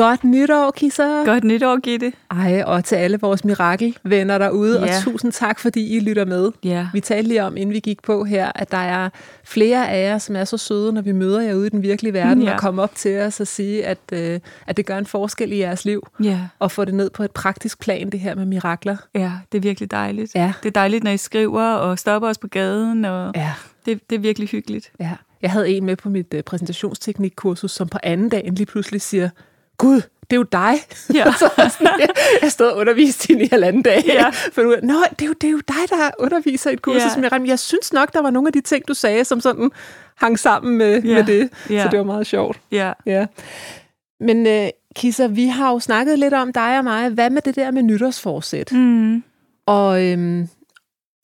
Godt nytår, Kisser. Godt nytår, Gitte. Ej, og til alle vores mirakelvenner derude, ja. og tusind tak, fordi I lytter med. Ja. Vi talte lige om, inden vi gik på her, at der er flere af jer, som er så søde, når vi møder jer ude i den virkelige verden, ja. og komme op til os og sige, at, øh, at det gør en forskel i jeres liv, ja. og få det ned på et praktisk plan, det her med mirakler. Ja, det er virkelig dejligt. Ja. Det er dejligt, når I skriver og stopper os på gaden, og ja. det, det er virkelig hyggeligt. Ja. Jeg havde en med på mit uh, præsentationsteknikkursus, som på anden dag lige pludselig siger, Gud, det er jo dig. Ja. så sådan, jeg, jeg stod og undervist hende i halvanden dag. Ja. For nu, Nå, det er, jo, det er jo dig, der underviser i et kursus. Ja. Jeg, jeg synes nok, der var nogle af de ting, du sagde, som sådan hang sammen med, ja. med det. Ja. Så det var meget sjovt. Ja. ja. Men uh, Kisser, vi har jo snakket lidt om dig og mig. Hvad med det der med nytårsforsæt? Mm. Og, øhm,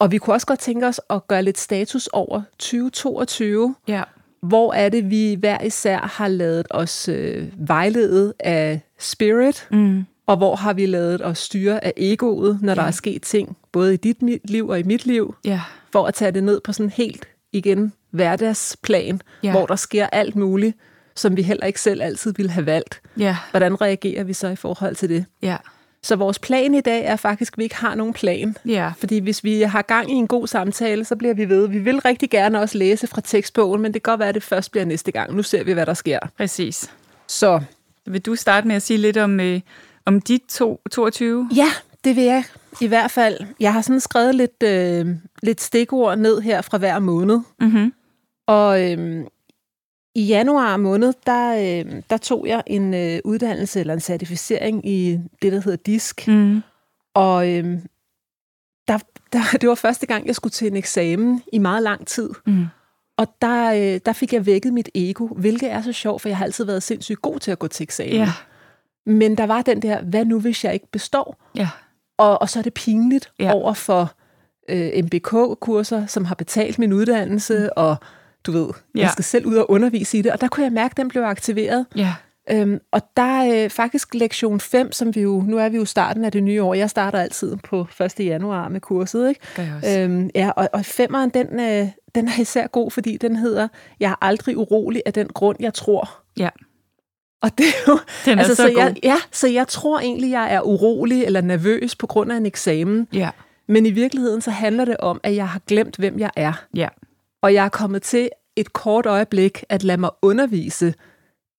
og vi kunne også godt tænke os at gøre lidt status over 2022. Ja hvor er det, vi hver især har lavet os øh, vejlede af spirit, mm. og hvor har vi lavet os styre af egoet, når ja. der er sket ting, både i dit liv og i mit liv, ja. for at tage det ned på sådan helt igen hverdagsplan, ja. hvor der sker alt muligt, som vi heller ikke selv altid ville have valgt. Ja. Hvordan reagerer vi så i forhold til det? Ja. Så vores plan i dag er faktisk, at vi ikke har nogen plan. Ja. Fordi hvis vi har gang i en god samtale, så bliver vi ved. Vi vil rigtig gerne også læse fra tekstbogen, men det kan godt være, at det først bliver næste gang. Nu ser vi, hvad der sker. Præcis. Så. Vil du starte med at sige lidt om, øh, om dit to, 22? Ja, det vil jeg i hvert fald. Jeg har sådan skrevet lidt, øh, lidt stikord ned her fra hver måned. Mm-hmm. Og øh, i januar måned, der, øh, der tog jeg en øh, uddannelse eller en certificering i det, der hedder DISK. Mm. Og øh, der, der, det var første gang, jeg skulle til en eksamen i meget lang tid. Mm. Og der, øh, der fik jeg vækket mit ego, hvilket er så sjovt, for jeg har altid været sindssygt god til at gå til eksamen. Ja. Men der var den der, hvad nu hvis jeg ikke består? Ja. Og, og så er det pinligt ja. over for øh, MBK-kurser, som har betalt min uddannelse, mm. og du ved, ja. jeg skal selv ud og undervise i det, og der kunne jeg mærke, at den blev aktiveret. Ja. Øhm, og der er øh, faktisk lektion 5, som vi jo, nu er vi jo starten af det nye år, jeg starter altid på 1. januar med kurset, ikke? Gør jeg også. Øhm, ja, og, og femmeren, den, øh, den er især god, fordi den hedder, jeg er aldrig urolig af den grund, jeg tror. Ja. Og det er jo, den er altså, så, så god. jeg, ja, så jeg tror egentlig, jeg er urolig eller nervøs på grund af en eksamen. Ja. Men i virkeligheden, så handler det om, at jeg har glemt, hvem jeg er. Ja. Og jeg er kommet til et kort øjeblik at lade mig undervise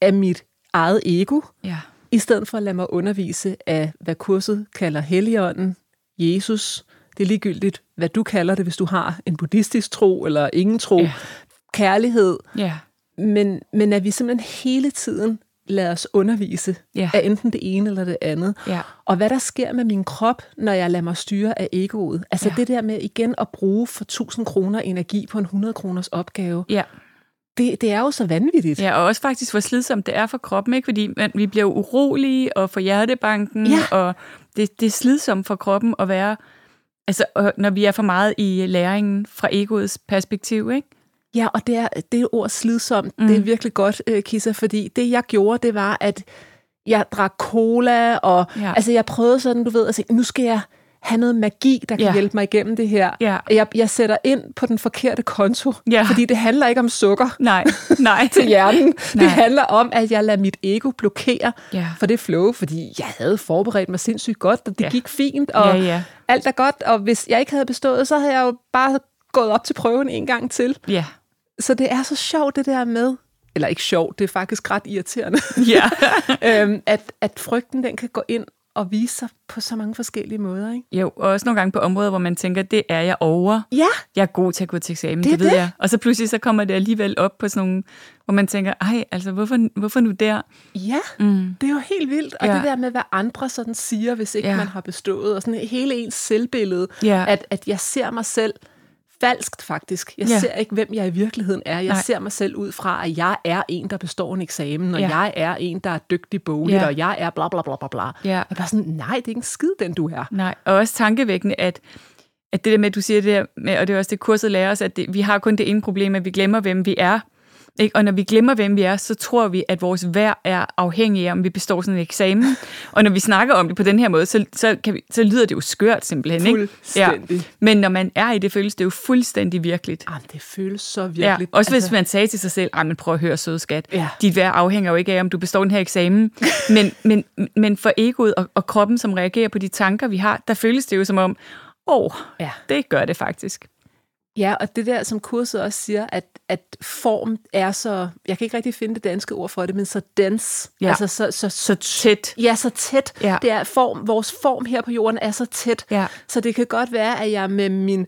af mit eget ego, ja. i stedet for at lade mig undervise af, hvad kurset kalder Helligånden, Jesus. Det er ligegyldigt, hvad du kalder det, hvis du har en buddhistisk tro eller ingen tro. Ja. Kærlighed. Ja. Men, men at vi simpelthen hele tiden lader os undervise ja. af enten det ene eller det andet. Ja. Og hvad der sker med min krop, når jeg lader mig styre af egoet. Altså Ja. det der med igen at bruge for 1000 kroner energi på en 100 kroners opgave. Ja. Det, det er jo så vanvittigt. Ja, og også faktisk, hvor slidsomt det er for kroppen, ikke? Fordi man, vi bliver urolige og får hjertebanken, Ja. og det, det er slidsomt for kroppen at være, altså, når vi er for meget i læringen fra egoets perspektiv, ikke? Ja, og det er det ord slidsomt. Mm. Mm. Det er virkelig godt, øh, Kissa, fordi det jeg gjorde, det var, at jeg drak cola, og Ja. altså jeg prøvede sådan, du ved, at sige, nu skal jeg have noget magi, der kan Ja. hjælpe mig igennem det her. Ja. Jeg, jeg sætter ind på den forkerte konto, Ja. fordi det handler ikke om sukker Nej, nej. til hjernen. Nej. Det handler om, at jeg lader mit ego blokere Ja. for det flow, fordi jeg havde forberedt mig sindssygt godt, og det Ja. gik fint, og Ja, ja. alt er godt, og hvis jeg ikke havde bestået, så havde jeg jo bare gået op til prøven en gang til. Ja. Så det er så sjovt det der med, eller ikke sjovt, det er faktisk ret irriterende, Ja. øhm, at, at frygten den kan gå ind at vise sig på så mange forskellige måder, ikke? Jo, og også nogle gange på områder, hvor man tænker, det er jeg over. Ja. Jeg er god til at gå til eksamen, Det det, ved det. jeg. Og så pludselig så kommer det alligevel op på sådan nogle, hvor man tænker, ej, altså hvorfor, hvorfor nu der? Ja, Mm. det er jo helt vildt. Og Ja. det der med, hvad andre sådan siger, hvis ikke Ja. man har bestået, og sådan hele ens selvbillede, Ja. at, at jeg ser mig selv falskt faktisk. Jeg Ja. ser ikke, hvem jeg i virkeligheden er. Jeg Nej. ser mig selv ud fra, at jeg er en, der består en eksamen, og Ja. jeg er en, der er dygtig bogligt, Ja. og jeg er bla bla bla bla bla. Ja. Er bare sådan, nej, det er ikke en skid, den du er. Nej, og også tankevækkende, at, at det der med, at du siger det der, med, og det er også det, kurset lærer os, at det, vi har kun det ene problem, at vi glemmer, hvem vi er. Ikke? Og når vi glemmer, hvem vi er, så tror vi, at vores værd er afhængig af, om vi består sådan en eksamen. Og når vi snakker om det på den her måde, så, så, kan vi, så lyder det jo skørt simpelthen. Ikke? Fuldstændig. Men når man er i det, føles det jo fuldstændig virkeligt. Jamen, det føles så Ja, virkelig. også hvis man sagde til sig selv, men prøv at høre, søde skat. Ja. Dit værd afhænger jo ikke af, om du består den her eksamen. men, men, men for egoet og, og kroppen, som reagerer på de tanker, vi har, der føles det jo som om, åh, oh, Ja. det gør det faktisk. Ja, og det der, som kurset også siger, at, at form er så, jeg kan ikke rigtig finde det danske ord for det, men så dense, Ja. altså så, så, Så tæt. ja, så tæt. Ja. Det er form, vores form her på jorden er så tæt, Ja. så det kan godt være, at jeg med min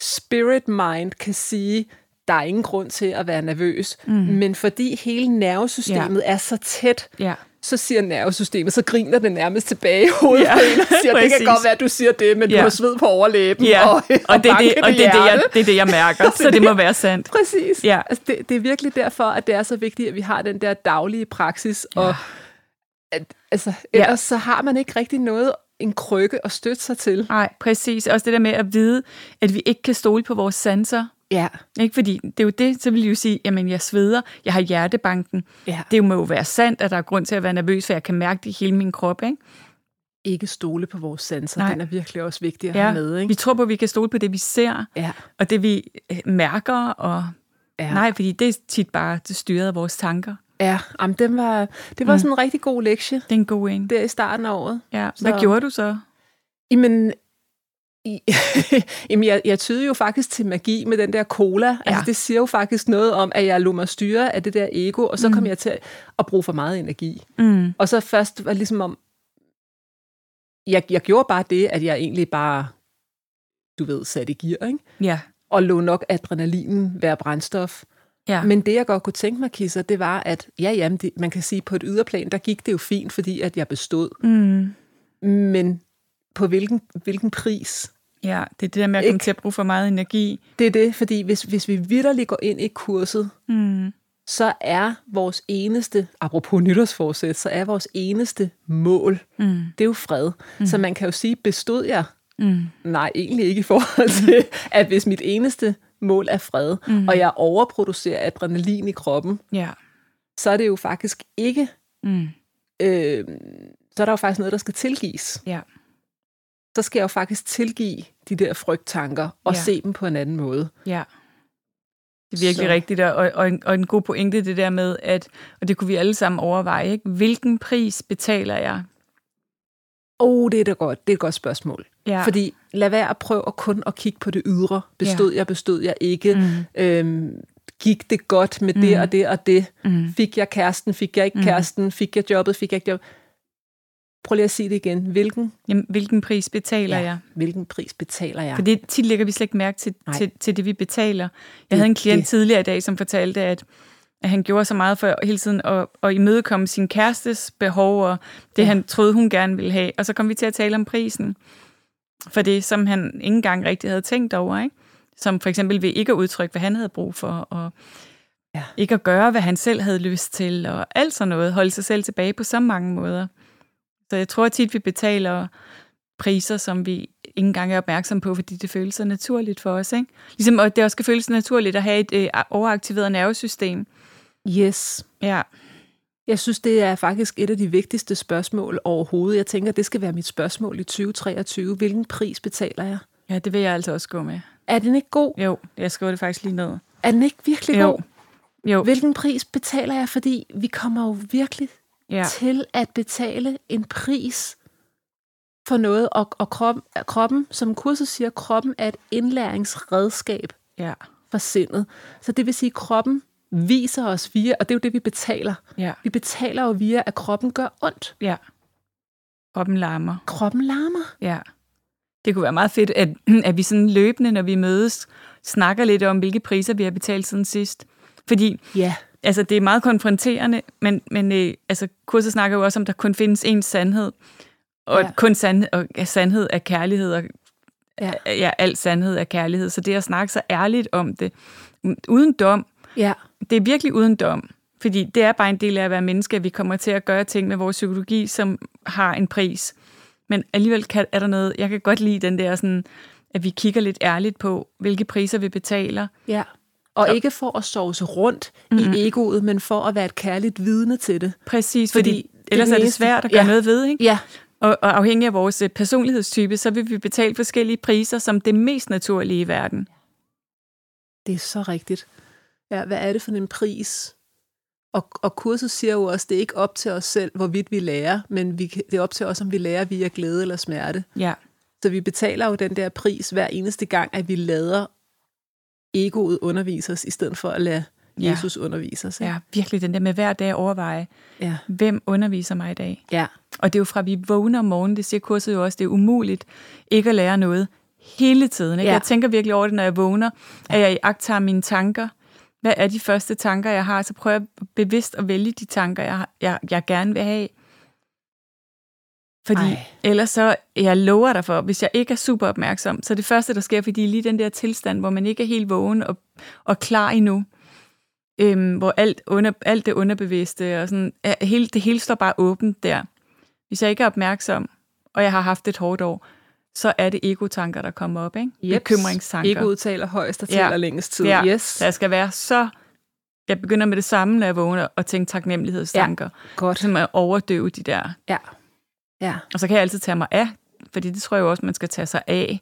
spirit mind kan sige, der er ingen grund til at være nervøs, mm. men fordi hele nervesystemet ja. er så tæt, Ja. så siger nervesystemet, så griner det nærmest tilbage i hovedet Ja, ja, og siger, det kan godt være, at du siger det, men ja. Ja. du har sved på overlæben Ja, og, og, det, er det, bankende og det, det, jeg, det er det, jeg mærker, så det må være sandt. Præcis. Ja. Altså, det, det er virkelig derfor, at det er så vigtigt, at vi har den der daglige praksis. Ja. Og at, altså, ellers så har man ikke rigtig noget, en krykke at støtte sig til. Nej, præcis. Også det der med at vide, at vi ikke kan stole på vores sanser. Ja. Ikke? Fordi det er jo det, så vil jeg jo sige, jamen jeg sveder, jeg har hjertebanken. ja. Det må jo være sandt, at der er grund til at være nervøs, for jeg kan mærke det i hele min krop. Ikke? Ikke stole på vores sanser. Nej. Den er virkelig også vigtig at Ja, have med. vi Ikke? tror på, at vi kan stole på det, vi ser, Ja. og det, vi øh, mærker. Og... Ja. Nej, fordi det er tit bare det styret af vores tanker. Ja, Jamen, den var, det var mm. sådan en rigtig god lektie Det er en god en. der i starten af året. Ja. Hvad Så- gjorde du så? Jamen, jamen jeg, jeg tyder jo faktisk til magi med den der cola. Ja. Altså, det siger jo faktisk noget om, at jeg lå mig styre af det der ego, og så mm. kom jeg til at bruge for meget energi. Mm. Og så først var det ligesom om, jeg, jeg gjorde bare det, at jeg egentlig bare, du ved, satte i gear, ikke? Ja. Og lå nok adrenalinen være brændstof. Ja. Men det, jeg godt kunne tænke mig, Kisser, det var, at ja, jamen, det, man kan sige, på et yderplan, der gik det jo fint, fordi at jeg bestod. Mm. Men på hvilken, hvilken pris? ja, det er det der med at komme Ikke? til at bruge for meget energi. Det er det, fordi hvis, hvis vi vidderligt går ind i kurset, Mm. så er vores eneste, apropos nytårsforsæt, så er vores eneste mål, Mm. det er jo fred. Mm. Så man kan jo sige, bestod jeg? Mm. Nej, egentlig ikke i forhold til, at hvis mit eneste mål er fred, mm. og jeg overproducerer adrenalin i kroppen, Ja. så er det jo faktisk ikke, Mm. øh, så er der jo faktisk noget, der skal tilgives. Ja. Så skal jeg jo faktisk tilgive de der frygttanker og Ja. se dem på en anden måde. Ja. Det er virkelig Så- rigtigt, og, og, en, og en god pointe det der med, at, og det kunne vi alle sammen overveje, ikke? hvilken pris betaler jeg? Åh, oh, det er da godt. Det er et godt spørgsmål. Ja. Fordi lad være at prøve at kun at kigge på det ydre. Bestod ja. jeg, bestod jeg ikke? Mm. Øhm, gik det godt med det Mm. og det og det? Mm. Fik jeg kæresten? Fik jeg ikke Mm. kæresten? Fik jeg jobbet? Fik jeg ikke jobbet? Prøv lige at sige det igen. Hvilken, Jamen, hvilken pris betaler ja. jeg? hvilken pris betaler jeg? For det tit lægger vi slet ikke mærke til, Nej. til, til det, vi betaler. Jeg Det- havde en klient det- tidligere i dag, som fortalte, at, at han gjorde så meget for hele tiden at, at imødekomme sin kærestes behov, og det, Ja. ja. han troede, hun gerne ville have. Og så kom vi til at tale om prisen. For det, som han ikke engang rigtig havde tænkt over. Ikke? Som for eksempel ved ikke at udtrykke, hvad han havde brug for, og Ja. ikke at gøre, hvad han selv havde lyst til, og alt sådan noget. Holde sig selv tilbage på så mange måder. Så jeg tror tit, vi betaler priser, som vi ikke engang er opmærksom på, fordi det føles så naturligt for os. Ikke? Ligesom at det også skal føles naturligt at have et øh, overaktiveret nervesystem. Yes. Ja, Jeg synes, det er faktisk et af de vigtigste spørgsmål overhovedet. Jeg tænker, det skal være mit spørgsmål i 2023. Hvilken pris betaler jeg? ja det vil jeg altså også gå med. Er den ikke god? Jo, jeg skriver det faktisk lige ned. Er den ikke virkelig Jo. god? Jo, Hvilken pris betaler jeg? Fordi vi kommer jo virkelig ja, til at betale en pris for noget, og, og kroppen, kroppen, som kurset siger, kroppen er et indlæringsredskab ja, for sindet. Så det vil sige, at kroppen viser os via, og det er jo det, vi betaler. ja, Vi betaler jo via, at kroppen gør ondt. ja. Kroppen larmer. Kroppen larmer? Ja. Det kunne være meget fedt, at, at vi sådan løbende, når vi mødes, snakker lidt om, hvilke priser vi har betalt siden sidst. Fordi ja. Altså, det er meget konfronterende, men, men øh, altså, kurset snakker jo også om, at der kun findes én sandhed. Og ja. kun sand, og sandhed er kærlighed, og ja. ja, al sandhed er kærlighed. Så det at snakke så ærligt om det, uden dom, ja. det er virkelig uden dom. Fordi det er bare en del af at være menneske, at vi kommer til at gøre ting med vores psykologi, som har en pris. Men alligevel kan, er der noget, jeg kan godt lide den der sådan, at vi kigger lidt ærligt på, hvilke priser vi betaler. Ja, og ja. ikke for at sovse rundt mm-hmm. i egoet, men for at være et kærligt vidne til det. Præcis, fordi, fordi ellers er det svært at gøre ja. noget ved, ikke? Ja. Og, og afhængig af vores øh, personlighedstype, så vil vi betale forskellige priser som det mest naturlige i verden. Det er så rigtigt. Ja, hvad er det for en pris, og, og kurset siger jo også, at det er ikke op til os selv, hvorvidt vi lærer, men vi, det er op til os, om vi lærer via glæde eller smerte. Ja. Så vi betaler jo den der pris hver eneste gang, at vi lader egoet undervise os, i stedet for at lade ja. Jesus undervise os. Ja, virkelig den der med hver dag overveje, ja. hvem underviser mig i dag? Ja. Og det er jo fra, vi vågner om morgenen, det siger kurset jo også, det er umuligt ikke at lære noget hele tiden. Ikke? Ja. Jeg tænker virkelig over det, når jeg vågner, at jeg agtager mine tanker, hvad er de første tanker, jeg har? Så prøver jeg bevidst at vælge de tanker, jeg, jeg, jeg gerne vil have. Fordi Ej. ellers så, jeg lover dig for, hvis jeg ikke er super opmærksom, så det første, der sker, fordi lige den der tilstand, hvor man ikke er helt vågen og, og klar endnu, øhm, hvor alt, under, alt det underbevidste, og sådan, hele, det hele står bare åbent der. Hvis jeg ikke er opmærksom, og jeg har haft et hårdt år, så er det egotanker, der kommer op, ikke? Yep. Bekymringstanker. Egoet taler højst og taler ja. længst tid. Ja. Yes. Så jeg skal være så... Jeg begynder med det samme, når jeg vågner, og tænke taknemmelighedstanker. Ja. Godt. Som at overdøve de der. Ja. Ja. Og så kan jeg altid tage mig af, fordi det tror jeg også, man skal tage sig af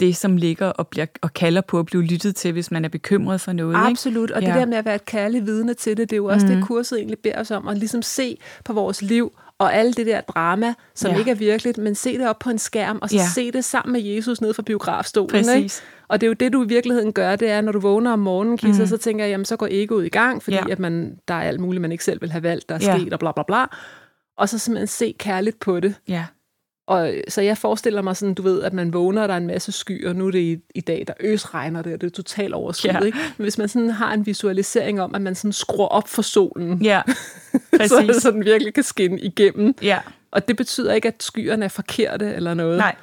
det, som ligger og, bliver, og kalder på at blive lyttet til, hvis man er bekymret for noget. Absolut, og ja. det der med at være et kærligt vidne til det, det er jo også mm. det, kurset egentlig beder os om, at ligesom se på vores liv og alle det der drama, som ja. ikke er virkeligt, men se det op på en skærm, og så ja. se det sammen med Jesus nede fra biografstolen. Præcis. Ikke? Og det er jo det, du i virkeligheden gør, det er, når du vågner om morgenen, Kisser, mm. så tænker jeg, jamen så går egoet i gang, fordi ja. at man, der er alt muligt, man ikke selv vil have valgt, der er ja. sket, og bla bla bla. Og så simpelthen se kærligt på det. Ja. Og så jeg forestiller mig sådan, du ved, at man vågner, og der er en masse skyer. Nu er det i, i dag, der øs regner det, og det er totalt overskyet. Ja. Ikke? Men hvis man sådan har en visualisering om, at man sådan skruer op for solen, ja. Så, så den virkelig kan skinne igennem. Ja. Og det betyder ikke, at skyerne er forkerte eller noget. Nej.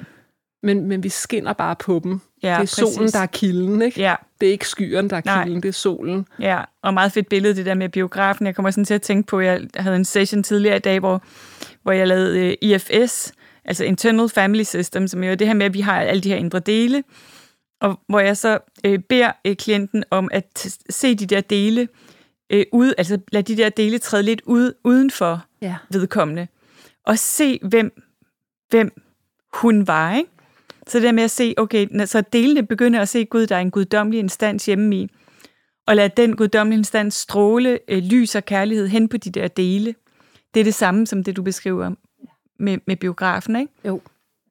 Men, men vi skinner bare på dem. Ja, det er præcis. solen, der er kilden, ikke? Ja. Det er ikke skyerne, der er kilden, Nej. det er solen. Ja, og meget fedt billede, det der med biografen. Jeg kommer sådan til at tænke på, at jeg havde en session tidligere i dag, hvor, hvor jeg lavede uh, IFS, altså Internal Family System, som jo er det her med, at vi har alle de her indre dele, og hvor jeg så øh, beder øh, klienten om at se de der dele øh, ud, altså lad de der dele træde lidt ud uden for ja. vedkommende, og se, hvem, hvem hun var, ikke? Så det der med at se, okay, så delene begynder at se, Gud, der er en guddommelig instans hjemme i, og lad den guddommelige instans stråle øh, lys og kærlighed hen på de der dele. Det er det samme som det, du beskriver med, med biografen, ikke? Jo.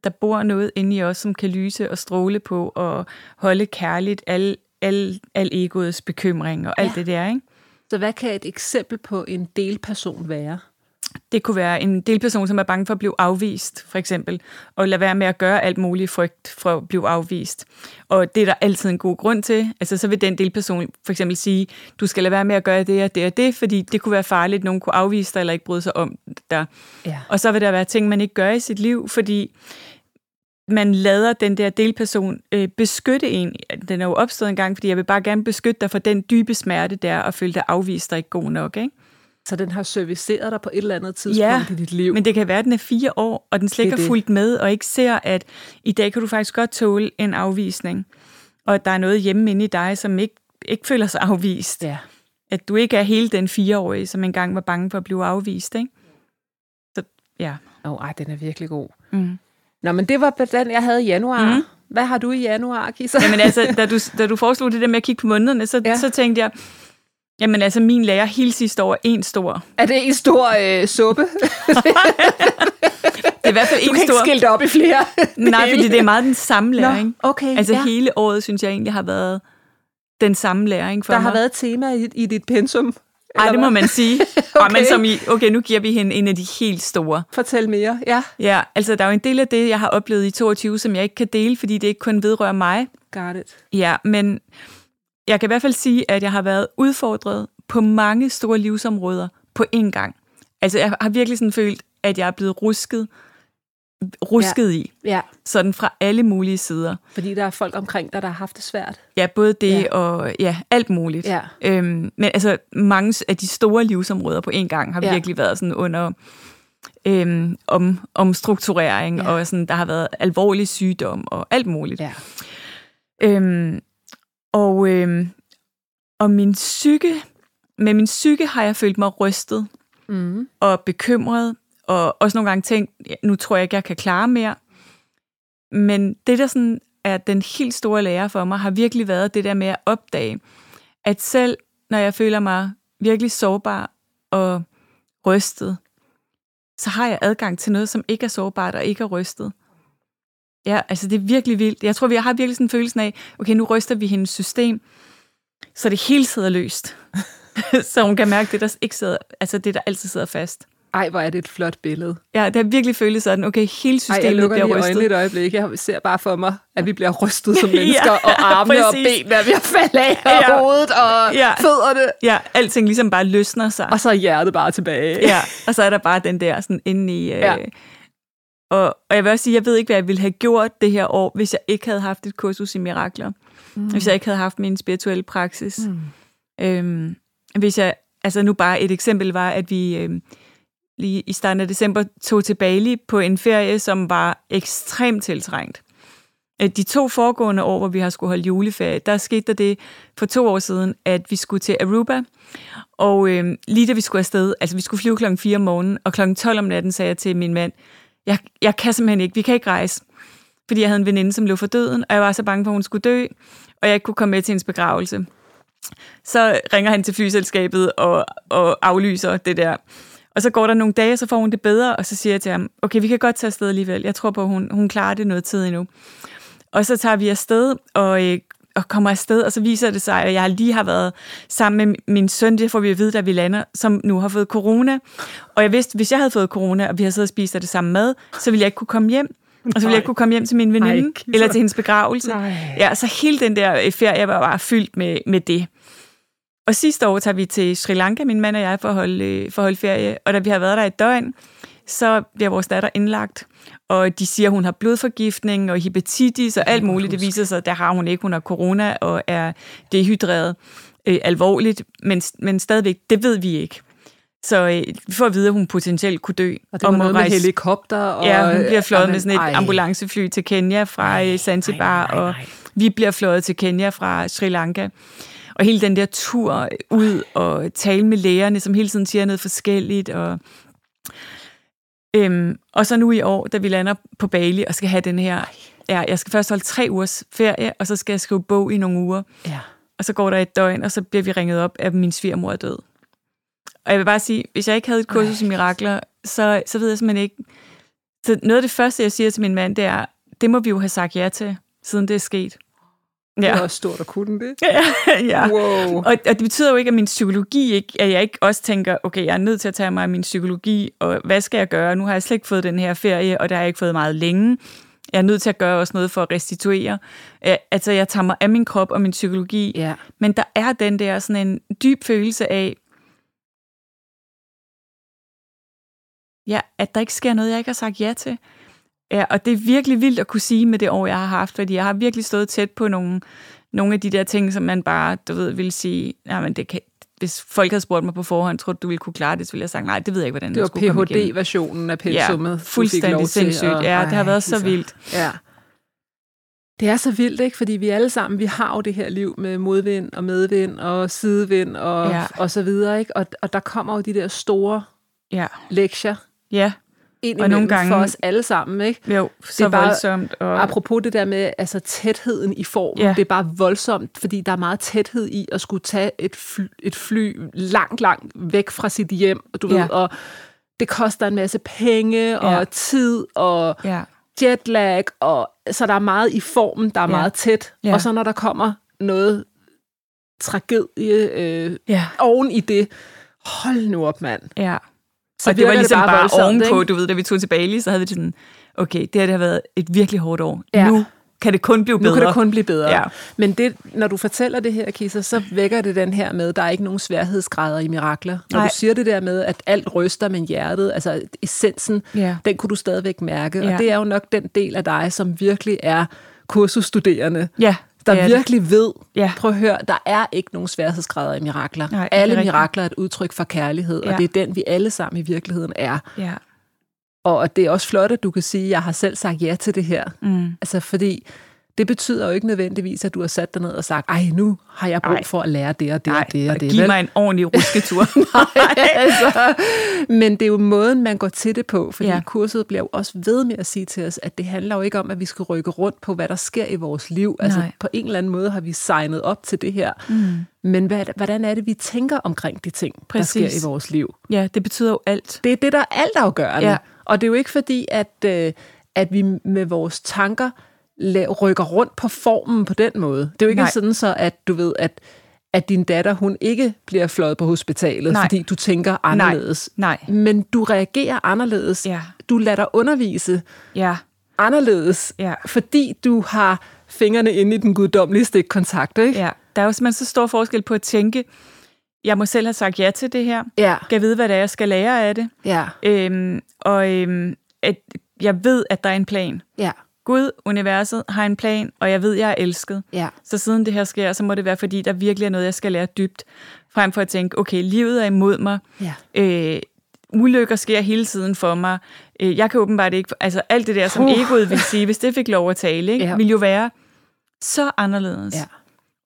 Der bor noget inde i os, som kan lyse og stråle på og holde kærligt al, al, al egoets bekymring og alt ja. det der, ikke? Så hvad kan et eksempel på en delperson være? Det kunne være en delperson, som er bange for at blive afvist, for eksempel, og lade være med at gøre alt muligt frygt for at blive afvist. Og det er der altid en god grund til. Altså, så vil den delperson for eksempel sige, du skal lade være med at gøre det og det og det, fordi det kunne være farligt, nogen kunne afvise dig eller ikke bryde sig om dig. Ja. Og så vil der være ting, man ikke gør i sit liv, fordi man lader den der delperson øh, beskytte en. Den er jo opstået en gang, fordi jeg vil bare gerne beskytte dig for den dybe smerte, der at føle dig afvist og ikke god nok, ikke? Så den har serviceret dig på et eller andet tidspunkt ja, i dit liv. men det kan være, at den er fire år, og den slet ikke har fulgt med, og ikke ser, at i dag kan du faktisk godt tåle en afvisning. Og at der er noget hjemme inde i dig, som ikke, ikke føler sig afvist. Ja. At du ikke er hele den fireårige, som engang var bange for at blive afvist. Ikke? Så ja. Åh, oh, ej, den er virkelig god. Mm. Nå, men det var den, jeg havde i januar. Mm. Hvad har du i januar, Kisa? Jamen altså, da du, da du foreslog det der med at kigge på månederne, så, ja. så tænkte jeg, Jamen altså, min lærer hele sidste år er en stor. Er det en stor øh, suppe? det er i hvert fald du en kan stor... ikke skilte op i flere. Nej, fordi det er meget den samme læring. Nå, okay, altså ja. hele året, synes jeg egentlig har været den samme læring for Der mig. har været et tema i, i dit pensum Ej, det må man sige. okay. Og, men som i, okay, nu giver vi hende en af de helt store. Fortæl mere, ja. Ja, altså der er jo en del af det, jeg har oplevet i 22, som jeg ikke kan dele, fordi det ikke kun vedrører mig. Got it. Ja, men jeg kan i hvert fald sige, at jeg har været udfordret på mange store livsområder på én gang. Altså jeg har virkelig sådan følt, at jeg er blevet rusket rusket ja. i. Ja. Sådan fra alle mulige sider. Fordi der er folk omkring dig, der har haft det svært. Ja, både det ja. og ja, alt muligt. Ja. Øhm, men altså, mange af de store livsområder på en gang har ja. virkelig været sådan under øhm, om, omstrukturering, ja. og sådan, der har været alvorlig sygdom og alt muligt. Ja. Øhm, og, øhm, og min psyke, med min psyke har jeg følt mig rystet mm. og bekymret og også nogle gange tænkt, nu tror jeg ikke, jeg kan klare mere. Men det, der sådan er den helt store lære for mig, har virkelig været det der med at opdage, at selv når jeg føler mig virkelig sårbar og rystet, så har jeg adgang til noget, som ikke er sårbart og ikke er rystet. Ja, altså det er virkelig vildt. Jeg tror, vi har virkelig sådan en følelse af, okay, nu ryster vi hendes system, så det hele sidder løst. så hun kan mærke det, der ikke sidder, altså det, der altid sidder fast. Ej, hvor er det et flot billede. Ja, det har virkelig følt sådan, okay, hele systemet Ej, jeg lukker bliver rystet. et øjeblik. Jeg ser bare for mig, at vi bliver rystet som mennesker, ja, og armene præcis. og benene er ved at falde af, og ja. hovedet og ja. fødderne. Ja, alting ligesom bare løsner sig. Og så er hjertet bare tilbage. Ja, og så er der bare den der sådan inde i... Øh, ja. Og, og jeg vil også sige, jeg ved ikke, hvad jeg ville have gjort det her år, hvis jeg ikke havde haft et kursus i mirakler. Mm. Hvis jeg ikke havde haft min spirituelle praksis. Mm. Øhm, hvis jeg, altså nu bare et eksempel var, at vi... Øh, lige i starten af december tog til Bali på en ferie, som var ekstremt tiltrængt. De to foregående år, hvor vi har skulle holde juleferie, der skete der det for to år siden, at vi skulle til Aruba, og øh, lige da vi skulle afsted, altså vi skulle flyve klokken 4 om morgenen, og klokken 12 om natten sagde jeg til min mand, jeg, jeg kan simpelthen ikke, vi kan ikke rejse. Fordi jeg havde en veninde, som lå for døden, og jeg var så bange for, at hun skulle dø, og jeg ikke kunne komme med til hendes begravelse. Så ringer han til flyselskabet og, og aflyser det der. Og så går der nogle dage, så får hun det bedre, og så siger jeg til ham, okay, vi kan godt tage afsted alligevel. Jeg tror på, at hun, hun klarer det noget tid endnu. Og så tager vi afsted, og, øh, og kommer afsted, og så viser det sig, at jeg lige har været sammen med min søn, det får vi at vide, da vi lander, som nu har fået corona. Og jeg vidste, hvis jeg havde fået corona, og vi havde siddet og spist af det samme mad, så ville jeg ikke kunne komme hjem. Og så ville jeg ikke kunne komme hjem til min veninde, Ej, eller til hendes begravelse. Nej. Ja, så hele den der ferie var bare fyldt med, med det. Og sidste år tager vi til Sri Lanka, min mand og jeg, for at holde, øh, for at holde ferie. Og da vi har været der et døgn, så bliver vores datter indlagt. Og de siger, at hun har blodforgiftning og hepatitis og alt muligt. Det viser sig, at der har hun ikke. Hun har corona og er dehydreret øh, alvorligt. Men, men stadigvæk, det ved vi ikke. Så øh, vi får at vide, at hun potentielt kunne dø. Og det var noget rejse. med helikopter? Og, ja, hun bliver fløjet med sådan et ej. ambulancefly til Kenya fra ej, Zanzibar, ej, ej, ej. og vi bliver fløjet til Kenya fra Sri Lanka. Og hele den der tur ud og tale med lægerne, som hele tiden siger noget forskelligt. Og, øhm, og så nu i år, da vi lander på Bali og skal have den her... Ja, jeg skal først holde tre ugers ferie, og så skal jeg skrive bog i nogle uger. Ja. Og så går der et døgn, og så bliver vi ringet op, at min svigermor er død. Og jeg vil bare sige, hvis jeg ikke havde et kursus i mirakler, så, så ved jeg simpelthen ikke... Så noget af det første, jeg siger til min mand, det er, det må vi jo have sagt ja til, siden det er sket. Ja. Det er også stort at kunne det. ja. Wow. Og, og det betyder jo ikke, at min psykologi ikke, at jeg ikke også tænker, okay, jeg er nødt til at tage mig af min psykologi, og hvad skal jeg gøre? Nu har jeg slet ikke fået den her ferie, og det har jeg ikke fået meget længe. Jeg er nødt til at gøre også noget for at restituere. Altså, jeg tager mig af min krop og min psykologi. Ja. Men der er den der sådan en dyb følelse af, ja, at der ikke sker noget, jeg ikke har sagt ja til. Ja, og det er virkelig vildt at kunne sige med det år, jeg har haft, fordi jeg har virkelig stået tæt på nogle, nogle af de der ting, som man bare, du ved, vil sige, ja, men det kan, hvis folk havde spurgt mig på forhånd, tror du ville kunne klare det, så ville jeg sagt, nej, det ved jeg ikke, hvordan det var skulle PhD-versionen af pensummet. Ja, fuldstændig sindssygt. Og, ja, det har været så vildt. Ja. Det er så vildt, ikke? Fordi vi alle sammen, vi har jo det her liv med modvind og medvind og sidevind og, ja. og så videre, ikke? Og, og der kommer jo de der store ja. lektier. Ja ind og nogle gange, for os alle sammen. Ikke? Jo, så det er bare, voldsomt. Og... Apropos det der med altså, tætheden i formen, ja. det er bare voldsomt, fordi der er meget tæthed i at skulle tage et fly, et fly langt, langt væk fra sit hjem, du ja. ved, og det koster en masse penge ja. og tid og ja. jetlag, og så der er meget i formen, der er ja. meget tæt. Ja. Og så når der kommer noget tragedie øh, ja. oven i det, hold nu op, mand. Ja. Så og det var ligesom det bare, bare ovenpå, ikke? du ved, da vi tog til Bali, så havde vi sådan, okay, det her det har været et virkelig hårdt år. Ja. Nu kan det kun blive bedre. Nu kan det kun blive bedre. Ja. Men det, når du fortæller det her, Kisser, så vækker det den her med, at der er ikke nogen sværhedsgrader i mirakler. Når Nej. du siger det der med, at alt ryster med hjertet, altså essensen, ja. den kunne du stadigvæk mærke. Ja. Og det er jo nok den del af dig, som virkelig er kursusstuderende. Ja der virkelig det. ved, ja. prøv at høre, der er ikke nogen sværhedsgrader i mirakler. Nej, alle mirakler er et udtryk for kærlighed, ja. og det er den, vi alle sammen i virkeligheden er. Ja. Og det er også flot, at du kan sige, at jeg har selv sagt ja til det her. Mm. Altså fordi det betyder jo ikke nødvendigvis, at du har sat dig ned og sagt, ej, nu har jeg brug for at lære det og det Ej, og det og det. Giv vel? mig en ordentlig rusketur. Nej, altså, men det er jo måden, man går til det på, fordi ja. kurset bliver jo også ved med at sige til os, at det handler jo ikke om, at vi skal rykke rundt på, hvad der sker i vores liv. Altså Nej. på en eller anden måde har vi signet op til det her. Mm. Men hvad, hvordan er det, vi tænker omkring de ting, Præcis. der sker i vores liv? Ja, det betyder jo alt. Det er det, der er altafgørende. Ja. Og det er jo ikke fordi, at, øh, at vi med vores tanker rykker rundt på formen på den måde. Det er jo ikke Nej. sådan så, at du ved, at at din datter, hun ikke bliver fløjet på hospitalet, Nej. fordi du tænker anderledes. Nej. Nej. Men du reagerer anderledes. Ja. Du lader dig undervise ja. anderledes, ja. fordi du har fingrene inde i den guddommelige stikkontakt. Ikke? Ja. Der er jo simpelthen så stor forskel på at tænke, jeg må selv have sagt ja til det her. Ja. Jeg vide, hvad det er, jeg skal lære af det. Ja. Øhm, og øhm, at jeg ved, at der er en plan. Ja. Gud, universet, har en plan, og jeg ved, jeg er elsket. Ja. Så siden det her sker, så må det være, fordi der virkelig er noget, jeg skal lære dybt. Frem for at tænke, okay, livet er imod mig. Ja. Øh, ulykker sker hele tiden for mig. Øh, jeg kan åbenbart ikke... Altså alt det der, som uh. egoet vil sige, hvis det fik lov at tale, ikke, ja. vil jo være så anderledes. Ja.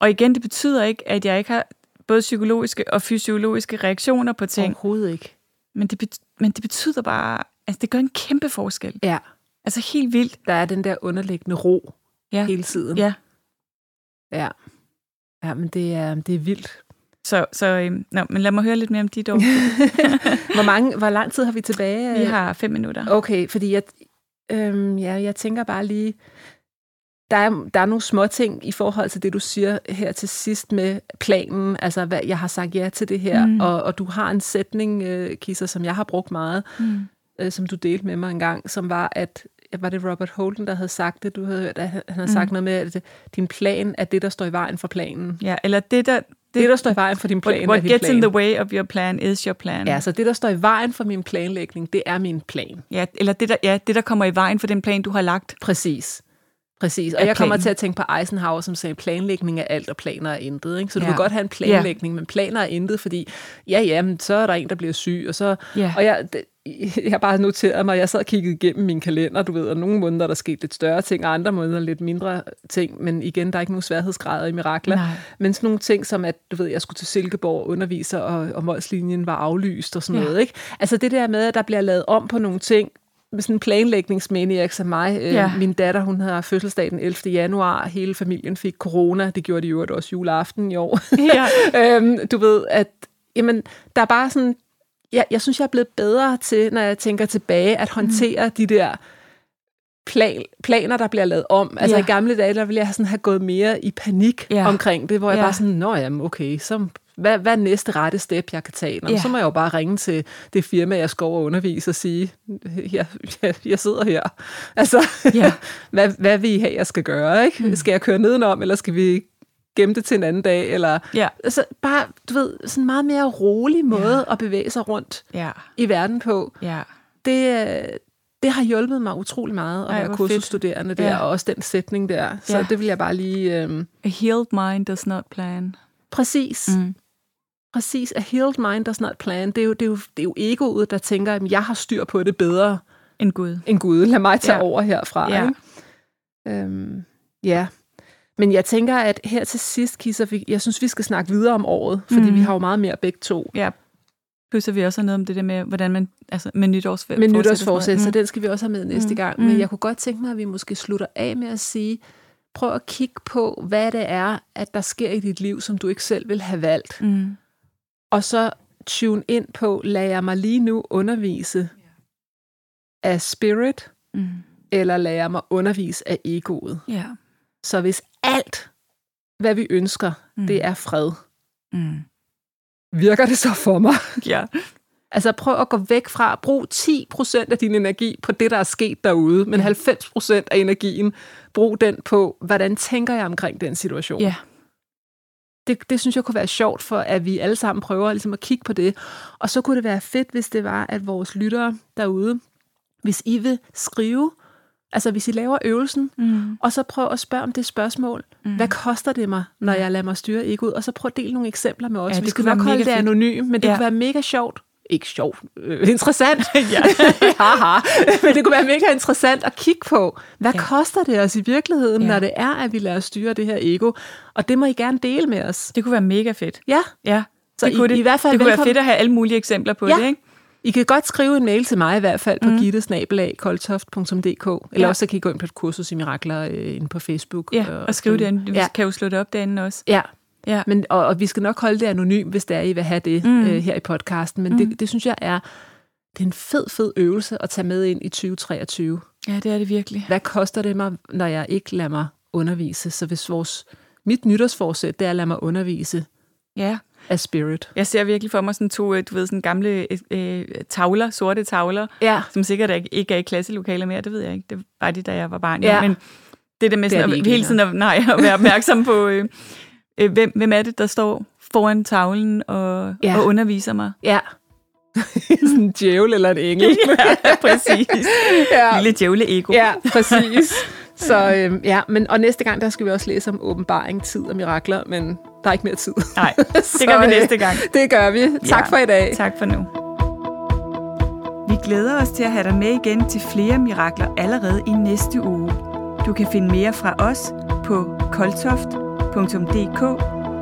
Og igen, det betyder ikke, at jeg ikke har både psykologiske og fysiologiske reaktioner på ting. Overhovedet ikke. Men det, men det betyder bare... Altså, det gør en kæmpe forskel. Ja. Altså helt vildt. Der er den der underliggende ro ja. hele tiden. Ja. Ja. Ja, men det er, det er vildt. Så, så øhm, nå, men lad mig høre lidt mere om dit år. hvor, mange, hvor lang tid har vi tilbage? Vi har fem minutter. Okay, fordi jeg, øhm, ja, jeg tænker bare lige, der er, der er nogle små ting i forhold til det, du siger her til sidst med planen, altså hvad, jeg har sagt ja til det her, mm. og, og du har en sætning, øh, Kisser, som jeg har brugt meget, mm. øh, som du delte med mig en gang, som var, at var det Robert Holden, der havde sagt det? Du havde hørt, at han havde sagt mm. noget med, at din plan er det, der står i vejen for planen. Ja, eller det, der... Det, det der står i vejen for din plan, What, what gets plan. in the way of your plan is your plan. Ja, så det, der står i vejen for min planlægning, det er min plan. Ja, eller det, der, ja, det, der kommer i vejen for den plan, du har lagt. Præcis. Præcis, og jeg kommer til at tænke på Eisenhower, som sagde, planlægning er alt, og planer er intet. Ikke? Så du ja. kan godt have en planlægning, ja. men planer er intet, fordi ja, ja, men så er der en, der bliver syg, og så... Ja. Og jeg, jeg har bare noteret mig, jeg sad og kiggede igennem min kalender, du ved, og nogle måneder der skete lidt større ting, og andre måneder lidt mindre ting, men igen, der er ikke nogen sværhedsgrader i mirakler. Nej. Men sådan nogle ting som, at du ved, jeg skulle til Silkeborg undervise, og, og Molslinjen var aflyst og sådan ja. noget. Ikke? Altså det der med, at der bliver lavet om på nogle ting, med sådan en planlægningsmaniak som mig. Øh, ja. Min datter, hun havde fødselsdag den 11. januar. Hele familien fik corona. Det gjorde de jo også juleaften i år. Ja. øhm, du ved, at jamen, der er bare sådan... Jeg, jeg synes, jeg er blevet bedre til, når jeg tænker tilbage, at håndtere mm. de der plan, planer, der bliver lavet om. Altså ja. i gamle dage, der ville jeg sådan have gået mere i panik ja. omkring det, hvor jeg ja. bare sådan, nå jamen okay, så hvad, hvad er næste rette step, jeg kan tage? Nå, ja. Så må jeg jo bare ringe til det firma, jeg skal over undervise og sige, jeg, jeg, jeg sidder her. Altså, ja. hvad, hvad vil I have, jeg skal gøre? Ikke? Mm. Skal jeg køre nedenom, eller skal vi gemme det til en anden dag? Eller, ja. altså, bare, du ved, sådan en meget mere rolig måde ja. at bevæge sig rundt ja. i verden på. Ja. Det, det har hjulpet mig utrolig meget at Ej, være kursusstuderende der, ja. og også den sætning der. Så ja. det vil jeg bare lige... Øhm... A healed mind does not plan. Præcis. Mm. Præcis. A healed mind does not plan. Det er jo, det er jo, det er jo egoet, der tænker, at jeg har styr på det bedre end Gud. End Gud. Lad mig tage ja. over herfra. Ja. Ikke? Øhm, ja. Men jeg tænker, at her til sidst, Kisser, jeg synes, vi skal snakke videre om året, fordi mm. vi har jo meget mere begge to. Ja. Plus vi også har noget om det der med, hvordan man, altså med nytårsforsæt. Med nytårsforsæt, mm. så den skal vi også have med næste mm. gang. Men mm. jeg kunne godt tænke mig, at vi måske slutter af med at sige, prøv at kigge på, hvad det er, at der sker i dit liv, som du ikke selv vil have valgt. Mm. Og så tune ind på, lad jeg mig lige nu undervise af spirit, mm. eller lad jeg mig undervise af egoet. Ja. Så hvis alt, hvad vi ønsker, mm. det er fred, mm. virker det så for mig? Ja. Altså prøv at gå væk fra, brug 10% af din energi på det, der er sket derude, men 90% af energien, brug den på, hvordan tænker jeg omkring den situation? Ja. Det, det synes jeg kunne være sjovt, for at vi alle sammen prøver ligesom at kigge på det. Og så kunne det være fedt, hvis det var, at vores lyttere derude, hvis I vil skrive, altså hvis I laver øvelsen, mm. og så prøv at spørge om det spørgsmål, mm. hvad koster det mig, når jeg lader mig styre egoet, og så prøv at dele nogle eksempler med os. Ja, vi skal nok holde det anonym, men det ja. kunne være mega sjovt ikke sjovt, øh, interessant. ja. Haha. Men det kunne være mega interessant at kigge på, hvad ja. koster det os i virkeligheden, ja. når det er, at vi lader os styre det her ego. Og det må I gerne dele med os. Det kunne være mega fedt. Ja. Ja, så det kunne I, det. I hvert fald det kunne velkommen. være fedt at have alle mulige eksempler på ja. det, ikke? I kan godt skrive en mail til mig i hvert fald på mm. gittesnabelag.koltoft.dk, eller ja. også så kan I gå ind på et kursus i mirakler øh, inde på Facebook. Ja, og, og skrive det. Vi ja. kan jo slå det op derinde også. Ja, Ja. Men, og, og vi skal nok holde det anonym, hvis det er, I vil have det mm. øh, her i podcasten. Men mm. det, det synes jeg er, det er en fed, fed øvelse at tage med ind i 2023. Ja, det er det virkelig. Hvad koster det mig, når jeg ikke lader mig undervise? Så hvis vores, mit nytårsforsæt, det er at lade mig undervise ja. af spirit. Jeg ser virkelig for mig sådan to, du ved, sådan gamle øh, tavler, sorte tavler, ja. som sikkert ikke er i klasselokaler mere, det ved jeg ikke. Det var de, da jeg var barn. Ja. Men det der med sådan, det at, hele tiden at, nej, at være opmærksom på, øh, øh, hvem, hvem er det, der står foran tavlen og, ja. og underviser mig? Ja. sådan en djævel eller en engel. ja, præcis. ja. Lille djævle-ego. Ja, præcis. Så øh, ja, men, og næste gang, der skal vi også læse om åbenbaring, tid og mirakler, men der er ikke mere tid. Nej, det Så, gør vi næste gang. Det gør vi. Tak ja, for i dag. Tak for nu. Vi glæder os til at have dig med igen til flere mirakler allerede i næste uge. Du kan finde mere fra os på koltoft.dk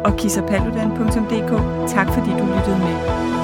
og kissapaludan.dk. Tak fordi du lyttede med.